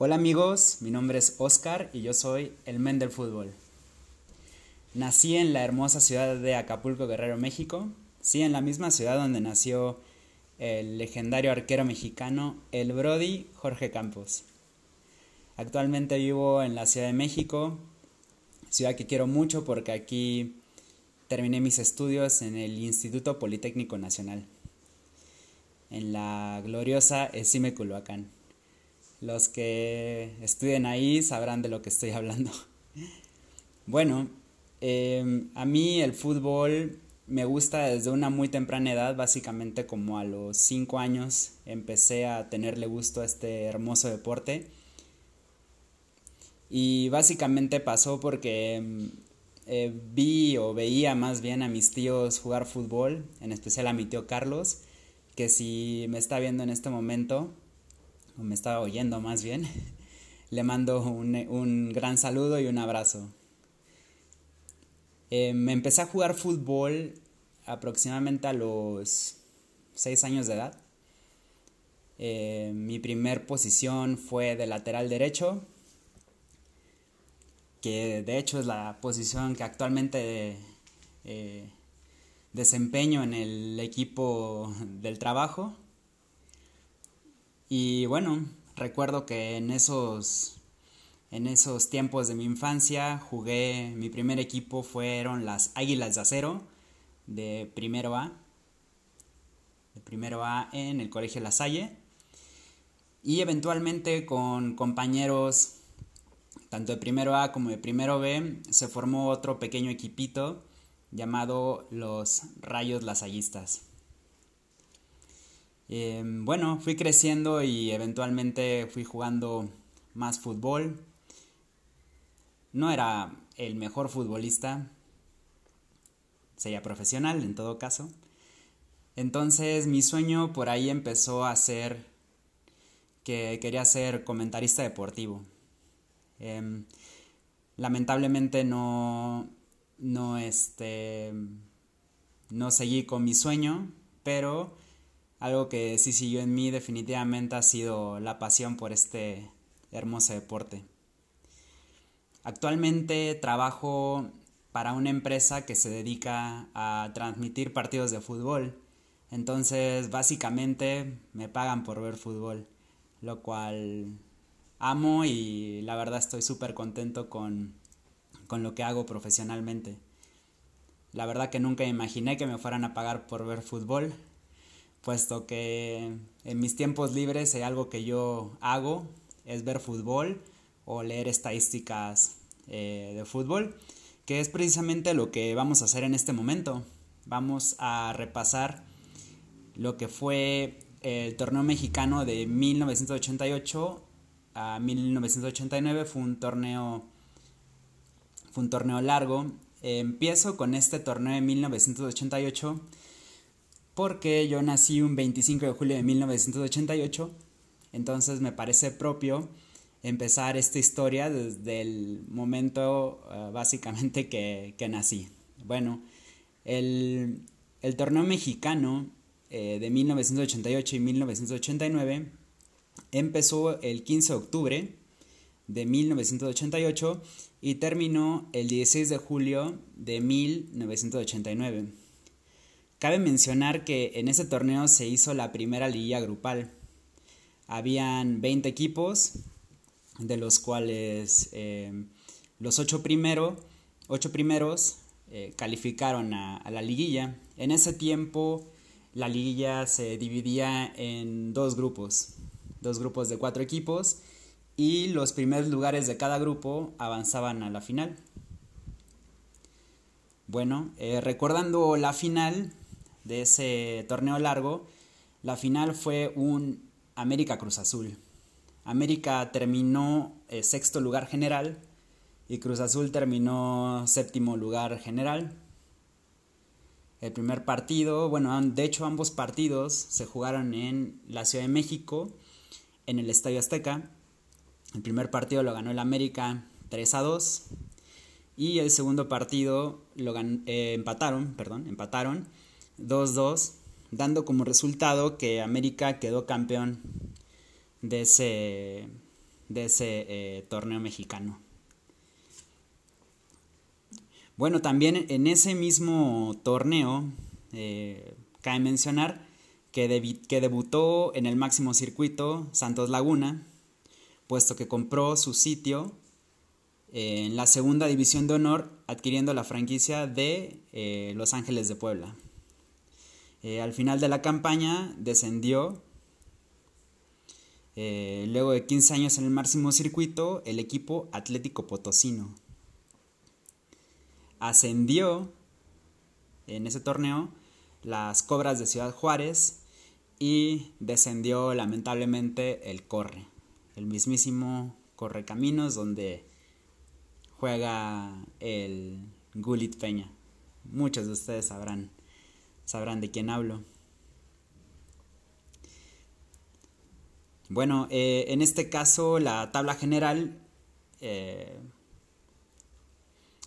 Hola amigos, mi nombre es Oscar y yo soy el men del fútbol. Nací en la hermosa ciudad de Acapulco, Guerrero, México. Sí, en la misma ciudad donde nació el legendario arquero mexicano El Brody Jorge Campos. Actualmente vivo en la Ciudad de México, ciudad que quiero mucho porque aquí terminé mis estudios en el Instituto Politécnico Nacional, en la gloriosa Esime Culhuacán. Los que estudien ahí sabrán de lo que estoy hablando. Bueno, em, a mí el fútbol me gusta desde una muy temprana edad, básicamente como a los 5 años empecé a tenerle gusto a este hermoso deporte. Y básicamente pasó porque em, eh, vi o veía más bien a mis tíos jugar fútbol, en especial a mi tío Carlos, que si me está viendo en este momento, me estaba oyendo más bien, le mando un, un gran saludo y un abrazo. Eh, me empecé a jugar fútbol aproximadamente a los 6 años de edad. Eh, mi primer posición fue de lateral derecho, que de hecho es la posición que actualmente eh, desempeño en el equipo del trabajo. Y bueno, recuerdo que en esos en esos tiempos de mi infancia jugué, mi primer equipo fueron las Águilas de Acero de primero A, de primero A en el Colegio La Salle, y eventualmente con compañeros tanto de primero A como de primero B se formó otro pequeño equipito llamado los Rayos Lasallistas. Eh, bueno, fui creciendo y eventualmente fui jugando más fútbol, no era el mejor futbolista, sería profesional en todo caso. Entonces mi sueño por ahí empezó a ser que quería ser comentarista deportivo. Em, lamentablemente no, no, este, no seguí con mi sueño, pero algo que sí siguió en mí definitivamente ha sido la pasión por este hermoso deporte. Actualmente trabajo para una empresa que se dedica a transmitir partidos de fútbol. Entonces, básicamente me pagan por ver fútbol, lo cual amo y la verdad estoy súper contento con, con lo que hago profesionalmente. La verdad que nunca imaginé que me fueran a pagar por ver fútbol, puesto que en mis tiempos libres hay algo que yo hago, es ver fútbol o leer estadísticas eh, de fútbol, que es precisamente lo que vamos a hacer en este momento. Vamos a repasar lo que fue el torneo mexicano de 1988 a 1989. Fue un torneo, fue un torneo largo. empiezo con este torneo de 1988 porque yo nací un 25 de julio de 1988. Entonces me parece propio empezar esta historia desde el momento uh, básicamente que, nací. Bueno, el, el torneo mexicano eh, de 1988 y 1989 empezó el 15 de octubre de 1988 y terminó el 16 de julio de 1989. Cabe mencionar que en ese torneo se hizo la primera liguilla grupal. Habían 20 equipos de los cuales eh, los ocho, primero, ocho primeros eh, calificaron a, a, la liguilla. En ese tiempo la liguilla se dividía en dos grupos, dos grupos de cuatro equipos y los primeros lugares de cada grupo avanzaban a la final. Bueno, eh, recordando la final de ese torneo largo, la final fue un América Cruz Azul. América terminó eh, sexto lugar general y Cruz Azul terminó séptimo lugar general. El primer partido, bueno, de hecho ambos partidos se jugaron en la Ciudad de México, en el Estadio Azteca. El primer partido lo ganó el América 3 a 2 y el segundo partido lo eh, empataron, perdón, empataron 2-2, dando como resultado que América quedó campeón de ese, de ese eh, torneo mexicano. Bueno, también en ese mismo torneo, eh, cabe mencionar que, que debutó en el máximo circuito Santos Laguna, puesto que compró su sitio en la segunda división de honor adquiriendo la franquicia de eh, Los Ángeles de Puebla. Eh, al final de la campaña descendió. Eh, luego de 15 años en el máximo circuito, el equipo Atlético Potosino ascendió en ese torneo las Cobras de Ciudad Juárez y descendió lamentablemente el Corre, el mismísimo Correcaminos donde juega el Gulit Peña. Muchos de ustedes sabrán, sabrán de quién hablo. Bueno, eh, en este caso la tabla general, eh,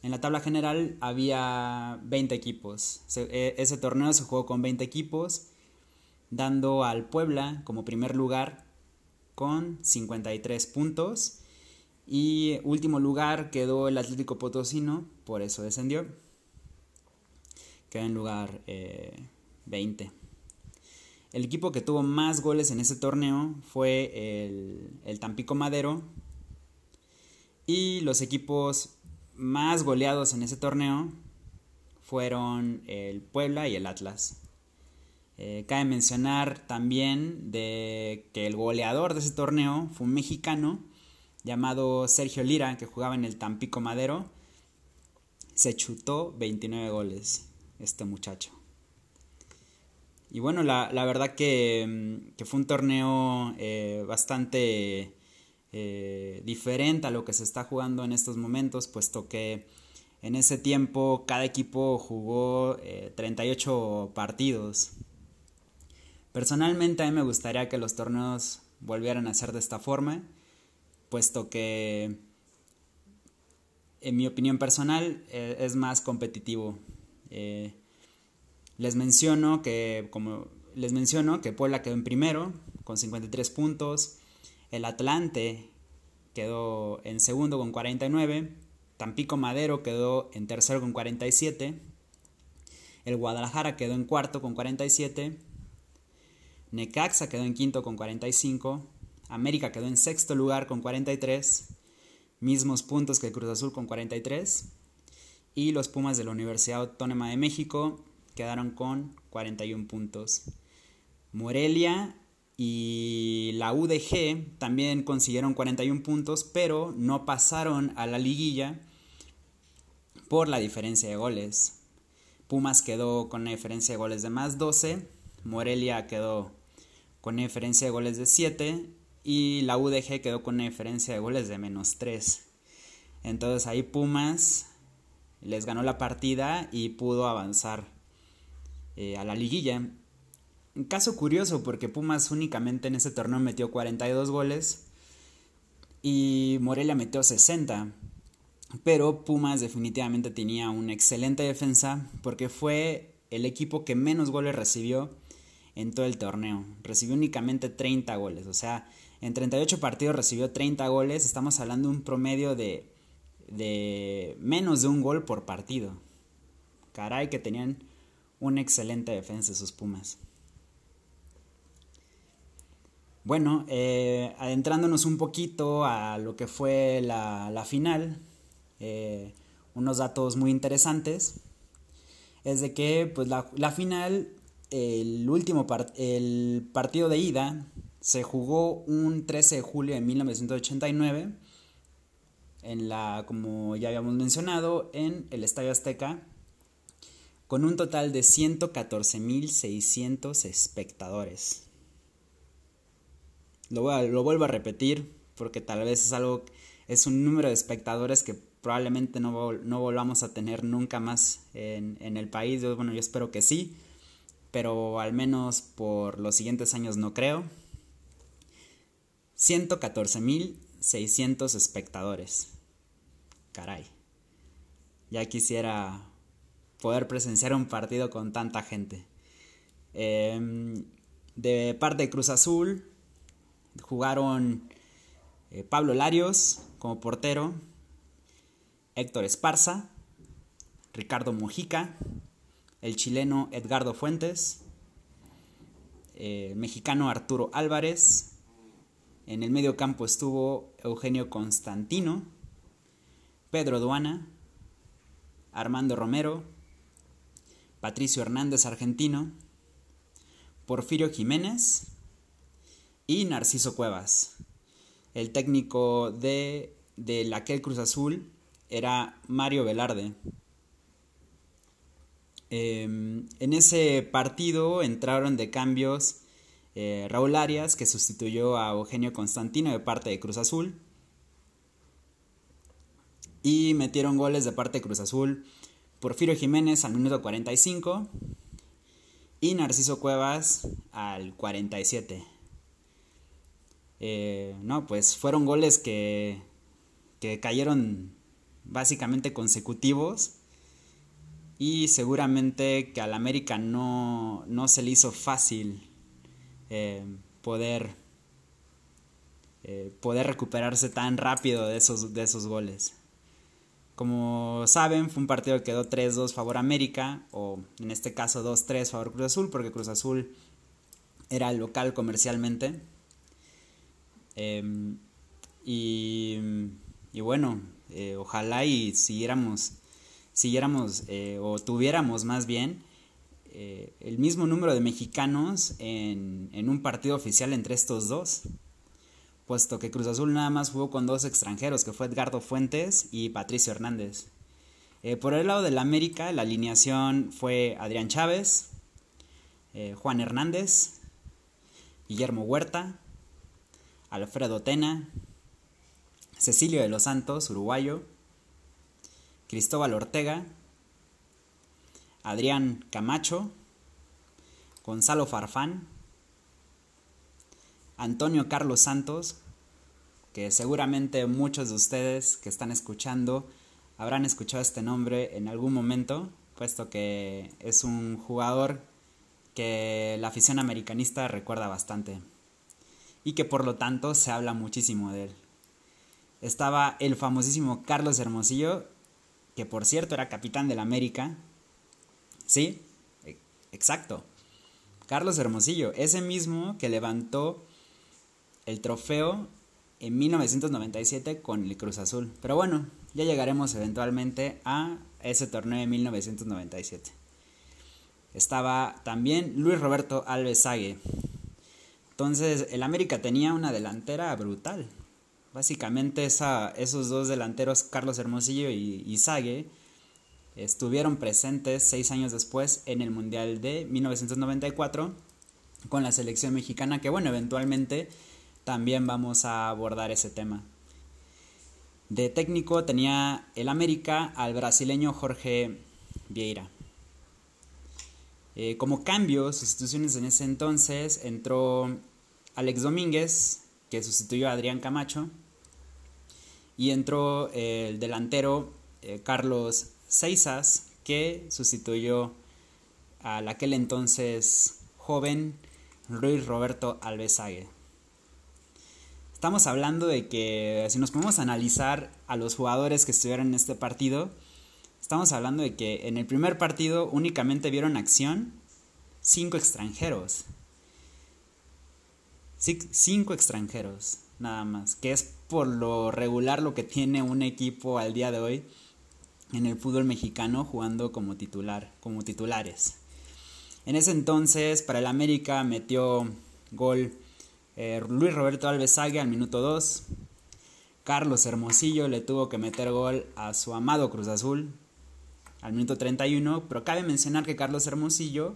en la tabla general había 20 equipos. E, ese torneo se jugó con 20 equipos, dando al Puebla como primer lugar con 53 puntos y último lugar quedó el Atlético Potosino, por eso descendió. Queda en lugar 20. Eh, el equipo que tuvo más goles en ese torneo fue el, el Tampico Madero. Y los equipos más goleados en ese torneo fueron el Puebla y el Atlas. Eh, cabe mencionar también de que el goleador de ese torneo fue un mexicano llamado Sergio Lira, que jugaba en el Tampico Madero, se chutó 29 goles este muchacho. Y bueno, la, verdad mm, que, fue un torneo eh, bastante eh, diferente a lo que se está jugando en estos momentos, puesto que en ese tiempo cada equipo jugó 38 eh, partidos. Personalmente a mí me gustaría que los torneos volvieran a ser de esta forma puesto que en mi opinión personal eh, es más competitivo. Eh, les menciono que como les menciono que Puebla quedó en primero con 53 puntos, el Atlante quedó en segundo con 49, Tampico Madero quedó en tercero con 47, el Guadalajara quedó en cuarto con 47, Necaxa quedó en quinto con 45, América quedó en sexto lugar con 43, mismos puntos que el Cruz Azul con 43. Y los Pumas de la Universidad Autónoma de México quedaron con 41 puntos. Morelia y la UDG también consiguieron 41 puntos, pero no pasaron a la liguilla por la diferencia de goles. Pumas quedó con una diferencia de goles de más 12, Morelia quedó con una diferencia de goles de 7 y la UDG quedó con una diferencia de goles de menos 3. Entonces ahí Pumas les ganó la partida y pudo avanzar eh, a la liguilla. Un caso curioso porque Pumas únicamente en ese torneo metió 42 goles y Morelia metió 60. Pero Pumas definitivamente tenía una excelente defensa porque fue el equipo que menos goles recibió en todo el torneo. Recibió únicamente 30 goles, o sea, en 38 partidos recibió 30 goles. Estamos hablando de un promedio de, de menos de un gol por partido. Caray que tenían una excelente defensa sus Pumas. Bueno, eh, adentrándonos un poquito a lo que fue la, final, eh, unos datos muy interesantes es de que pues la, final, el último el partido de ida se jugó un 13 de julio de 1989 en la, como ya habíamos mencionado, en el Estadio Azteca, con un total de 114.600 espectadores. Lo, lo, vuelvo a repetir porque tal vez es algo, es un número de espectadores que probablemente no, no volvamos a tener nunca más en, en el país. bueno, yo espero que sí, pero al menos por los siguientes años no creo. 114.600 espectadores. Caray. Ya quisiera poder presenciar un partido con tanta gente. Em, de parte de Cruz Azul, jugaron eh, Pablo Larios como portero, Héctor Esparza, Ricardo Mojica, el chileno Edgardo Fuentes, el mexicano Arturo Álvarez, en el medio campo estuvo Eugenio Constantino, Pedro Duana, Armando Romero, Patricio Hernández Argentino, Porfirio Jiménez y Narciso Cuevas. El técnico de, de aquel Cruz Azul era Mario Velarde. Em, en ese partido entraron de cambios eh, Raúl Arias, que sustituyó a Eugenio Constantino de parte de Cruz Azul. Y metieron goles de parte de Cruz Azul Porfirio Jiménez al minuto 45 y Narciso Cuevas al 47. Eh, no, pues fueron goles que, que cayeron básicamente consecutivos y seguramente que al América no, no se le hizo fácil eh, poder, eh, poder recuperarse tan rápido de esos, de esos goles. Como saben, fue un partido que quedó 3-2 favor América, o en este caso 2-3 favor Cruz Azul, porque Cruz Azul era el local comercialmente. Em, y, bueno, eh, ojalá y siguiéramos, siguiéramos o tuviéramos más bien eh, el mismo número de mexicanos en, un partido oficial entre estos dos puesto que Cruz Azul nada más jugó con dos extranjeros, que fue Edgardo Fuentes y Patricio Hernández. Eh, por el lado del América, la alineación fue Adrián Chávez, eh, Juan Hernández, Guillermo Huerta, Alfredo Tena, Cecilio de los Santos, uruguayo, Cristóbal Ortega, Adrián Camacho, Gonzalo Farfán, Antonio Carlos Santos, que seguramente muchos de ustedes que están escuchando habrán escuchado este nombre en algún momento, puesto que es un jugador que la afición americanista recuerda bastante y que por lo tanto se habla muchísimo de él. Estaba el famosísimo Carlos Hermosillo, que por cierto era capitán del América. Sí, e-, exacto. Carlos Hermosillo, ese mismo que levantó el trofeo en 1997 con el Cruz Azul. Pero bueno, ya llegaremos eventualmente a ese torneo de 1997. Estaba también Luis Roberto Alves Sague. Entonces, el América tenía una delantera brutal. Básicamente esos dos delanteros, Carlos Hermosillo y, y Sague, estuvieron presentes seis años después en el Mundial de 1994 con la selección mexicana, que bueno, eventualmente también vamos a abordar ese tema. De técnico tenía el América al brasileño Jorge Vieira. Eh, como cambios, sustituciones en ese entonces, entró Alex Domínguez, que sustituyó a Adrián Camacho, y entró el delantero eh, Carlos Seisas, que sustituyó al aquel entonces joven Luis Roberto Alvesague. Estamos hablando de que si nos podemos analizar a los jugadores que estuvieron en este partido, estamos hablando de que en el primer partido únicamente vieron acción cinco extranjeros. Cinco extranjeros, nada más, que es por lo regular lo que tiene un equipo al día de hoy en el fútbol mexicano jugando como titular, como titulares. En ese entonces, para el América metió gol eh, Luis Roberto Alves al minuto 2. Carlos Hermosillo le tuvo que meter gol a su amado Cruz Azul al minuto 31. Pero cabe mencionar que Carlos Hermosillo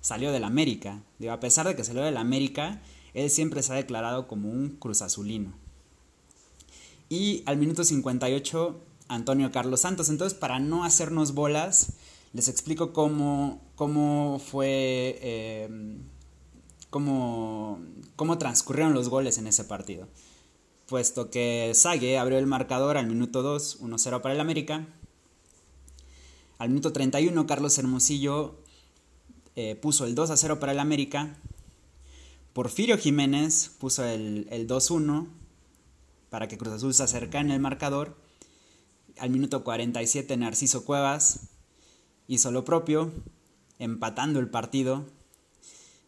salió del América. Digo, a pesar de que salió del América, él siempre se ha declarado como un Cruz Azulino. Y al minuto 58, Antonio Carlos Santos. Entonces, para no hacernos bolas, les explico cómo, cómo fue. Eh, cómo, cómo transcurrieron los goles en ese partido. Puesto que Sague abrió el marcador al minuto 2, 1-0 para el América. Al minuto 31, Carlos Hermosillo eh, puso el 2-0 para el América. Porfirio Jiménez puso el, el 2-1. para que Cruz Azul se acercara en el marcador. Al minuto 47 Narciso Cuevas hizo lo propio, empatando el partido.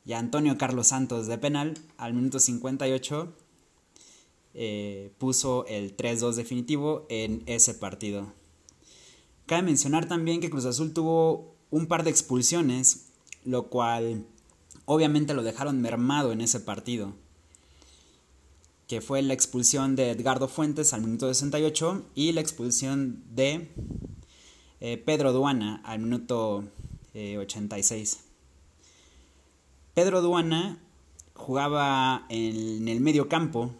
Y Antonio Carlos Santos de penal al minuto 58 eh, puso el 3-2 definitivo en ese partido. Cabe mencionar también que Cruz Azul tuvo un par de expulsiones, lo cual obviamente lo dejaron mermado en ese partido que fue la expulsión de Edgardo Fuentes al minuto 68 y la expulsión de eh, Pedro Duana al minuto 86. Eh, Pedro Duana jugaba en el medio campo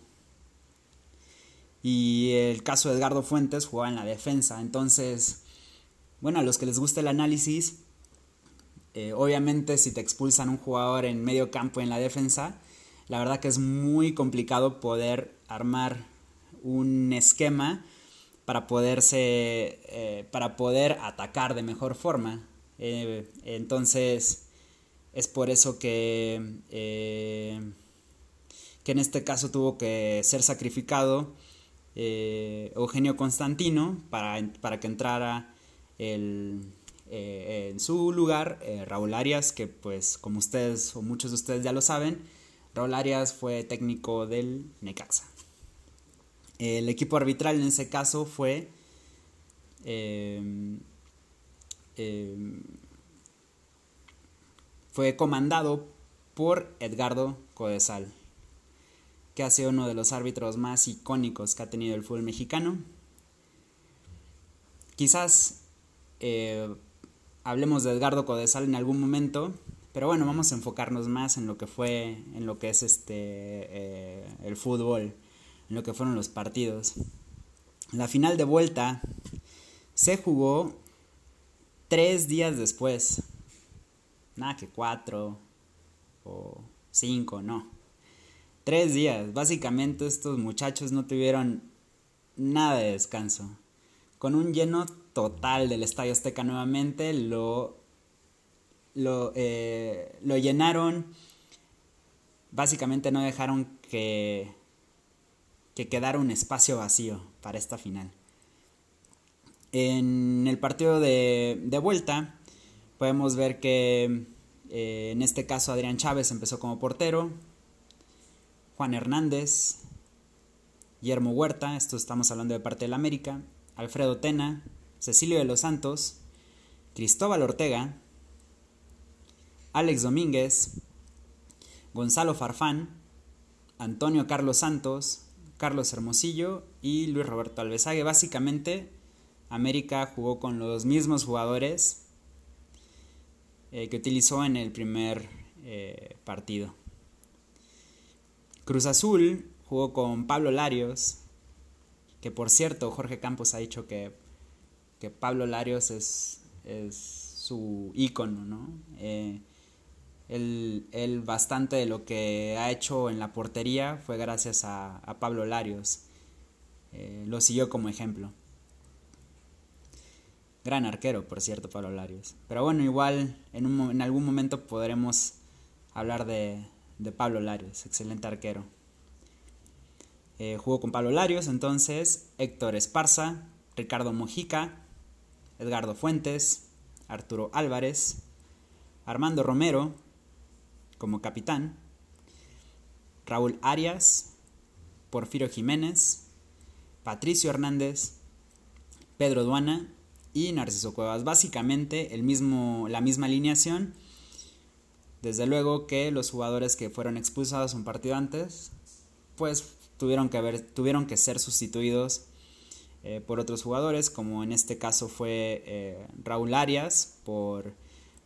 y el caso de Edgardo Fuentes jugaba en la defensa. Entonces, bueno, a los que les gusta el análisis, eh, obviamente si te expulsan un jugador en medio campo en la defensa, la verdad que es muy complicado poder armar un esquema para poderse eh, para poder atacar de mejor forma. Eh, entonces es por eso que eh, que en este caso tuvo que ser sacrificado Eugenio Constantino para, para que entrara el, en su lugar Raúl Arias que pues como ustedes o muchos de ustedes ya lo saben Raúl Arias fue técnico del Necaxa. El equipo arbitral en ese caso fue em, fue comandado por Edgardo Codesal, que ha sido uno de los árbitros más icónicos que ha tenido el fútbol mexicano. Quizás eh, hablemos de Edgardo Codesal en algún momento, pero bueno, vamos a enfocarnos más en lo que fue, en lo que es este, eh, el fútbol, en lo que fueron los partidos. La final de vuelta se jugó tres días después. Nada que cuatro o cinco, no. Tres días. Básicamente estos muchachos no tuvieron nada de descanso. Con un lleno total del Estadio Azteca nuevamente, lo lo, eh, lo llenaron. Básicamente no dejaron que, que quedara un espacio vacío para esta final. En el partido de, de vuelta podemos ver que eh, en este caso Adrián Chávez empezó como portero, Juan Hernández, Guillermo Huerta, esto estamos hablando de parte del América, Alfredo Tena, Cecilio de los Santos, Cristóbal Ortega, Alex Domínguez, Gonzalo Farfán, Antonio Carlos Santos, Carlos Hermosillo y Luis Roberto Alvesague. Básicamente, América jugó con los mismos jugadores eh, que utilizó en el primer eh, partido. Cruz Azul jugó con Pablo Larios, que por cierto Jorge Campos ha dicho que, Pablo Larios es, es su ícono, ¿no? Eh, él, bastante de lo que ha hecho en la portería fue gracias a, Pablo Larios. Eh, lo siguió como ejemplo. Gran arquero, por cierto, Pablo Larios. Pero bueno, igual en, en algún momento podremos hablar de, Pablo Larios, excelente arquero. Eh, jugó con Pablo Larios, entonces Héctor Esparza, Ricardo Mojica, Edgardo Fuentes, Arturo Álvarez, Armando Romero, como capitán, Raúl Arias, Porfirio Jiménez, Patricio Hernández, Pedro Duana y Narciso Cuevas. Básicamente el mismo, la misma alineación. Desde luego que los jugadores que fueron expulsados un partido antes, pues tuvieron que, haber, tuvieron que ser sustituidos eh, por otros jugadores, como en este caso fue eh, Raúl Arias por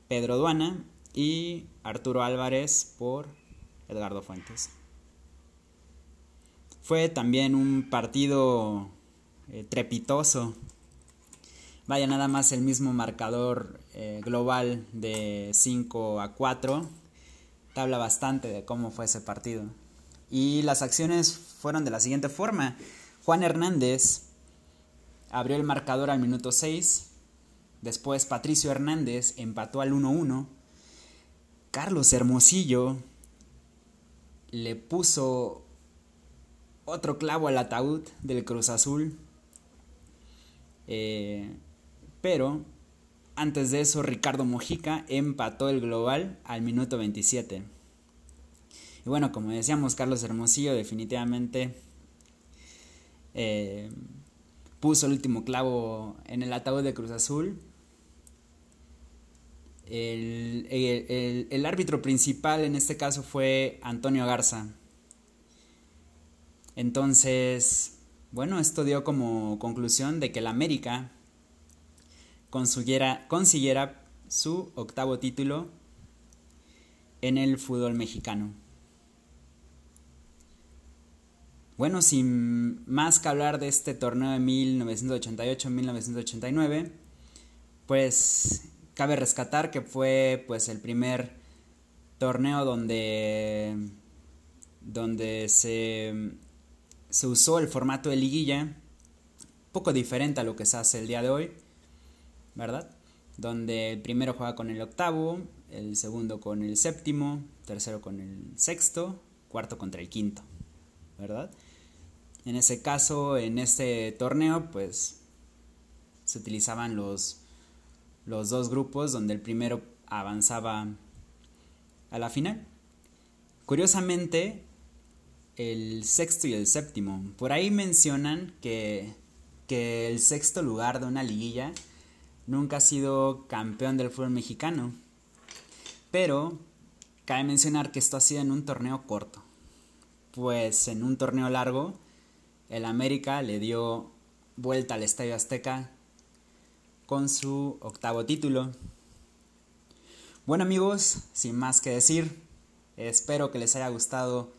Pedro Duana y Arturo Álvarez por Edgardo Fuentes. Fue también un partido eh, trepitoso. Vaya, nada más el mismo marcador eh, global de 5 a 4. Te habla bastante de cómo fue ese partido. Y las acciones fueron de la siguiente forma. Juan Hernández abrió el marcador al minuto 6. Después Patricio Hernández empató al 1-1. Carlos Hermosillo le puso otro clavo al ataúd del Cruz Azul. Eh, pero antes de eso, Ricardo Mojica empató el global al minuto 27. Y bueno, como decíamos, Carlos Hermosillo definitivamente eh, puso el último clavo en el ataúd de Cruz Azul. El árbitro principal en este caso fue Antonio Garza. Entonces, bueno, esto dio como conclusión de que el América consiguiera, consiguiera su octavo título en el fútbol mexicano. Bueno, sin más que hablar de este torneo de 1988-1989, pues cabe rescatar que fue pues el primer torneo donde donde se se usó el formato de liguilla, poco diferente a lo que se hace el día de hoy, ¿verdad? Donde el primero juega con el octavo, el segundo con el séptimo, tercero con el sexto, cuarto contra el quinto, ¿verdad? En ese caso, en este torneo, pues se utilizaban los, los dos grupos donde el primero avanzaba a la final. Curiosamente, el sexto y el séptimo. Por ahí mencionan que, que el sexto lugar de una liguilla nunca ha sido campeón del fútbol mexicano. Pero cabe mencionar que esto ha sido en un torneo corto. Pues en un torneo largo, el América le dio vuelta al Estadio Azteca con su octavo título. Bueno amigos, sin más que decir, espero que les haya gustado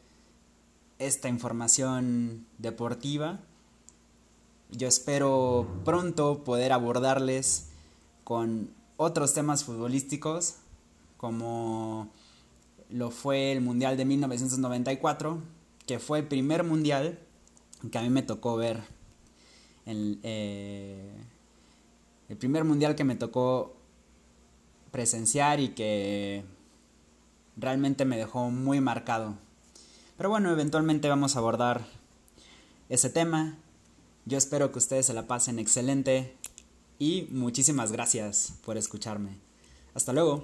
esta información deportiva. Yo espero pronto poder abordarles con otros temas futbolísticos como lo fue el Mundial de 1994, que fue el primer mundial que a mí me tocó ver. El, eh, el primer mundial que me tocó presenciar y que realmente me dejó muy marcado. Pero bueno, eventualmente vamos a abordar ese tema. Yo espero que ustedes se la pasen excelente y muchísimas gracias por escucharme. Hasta luego.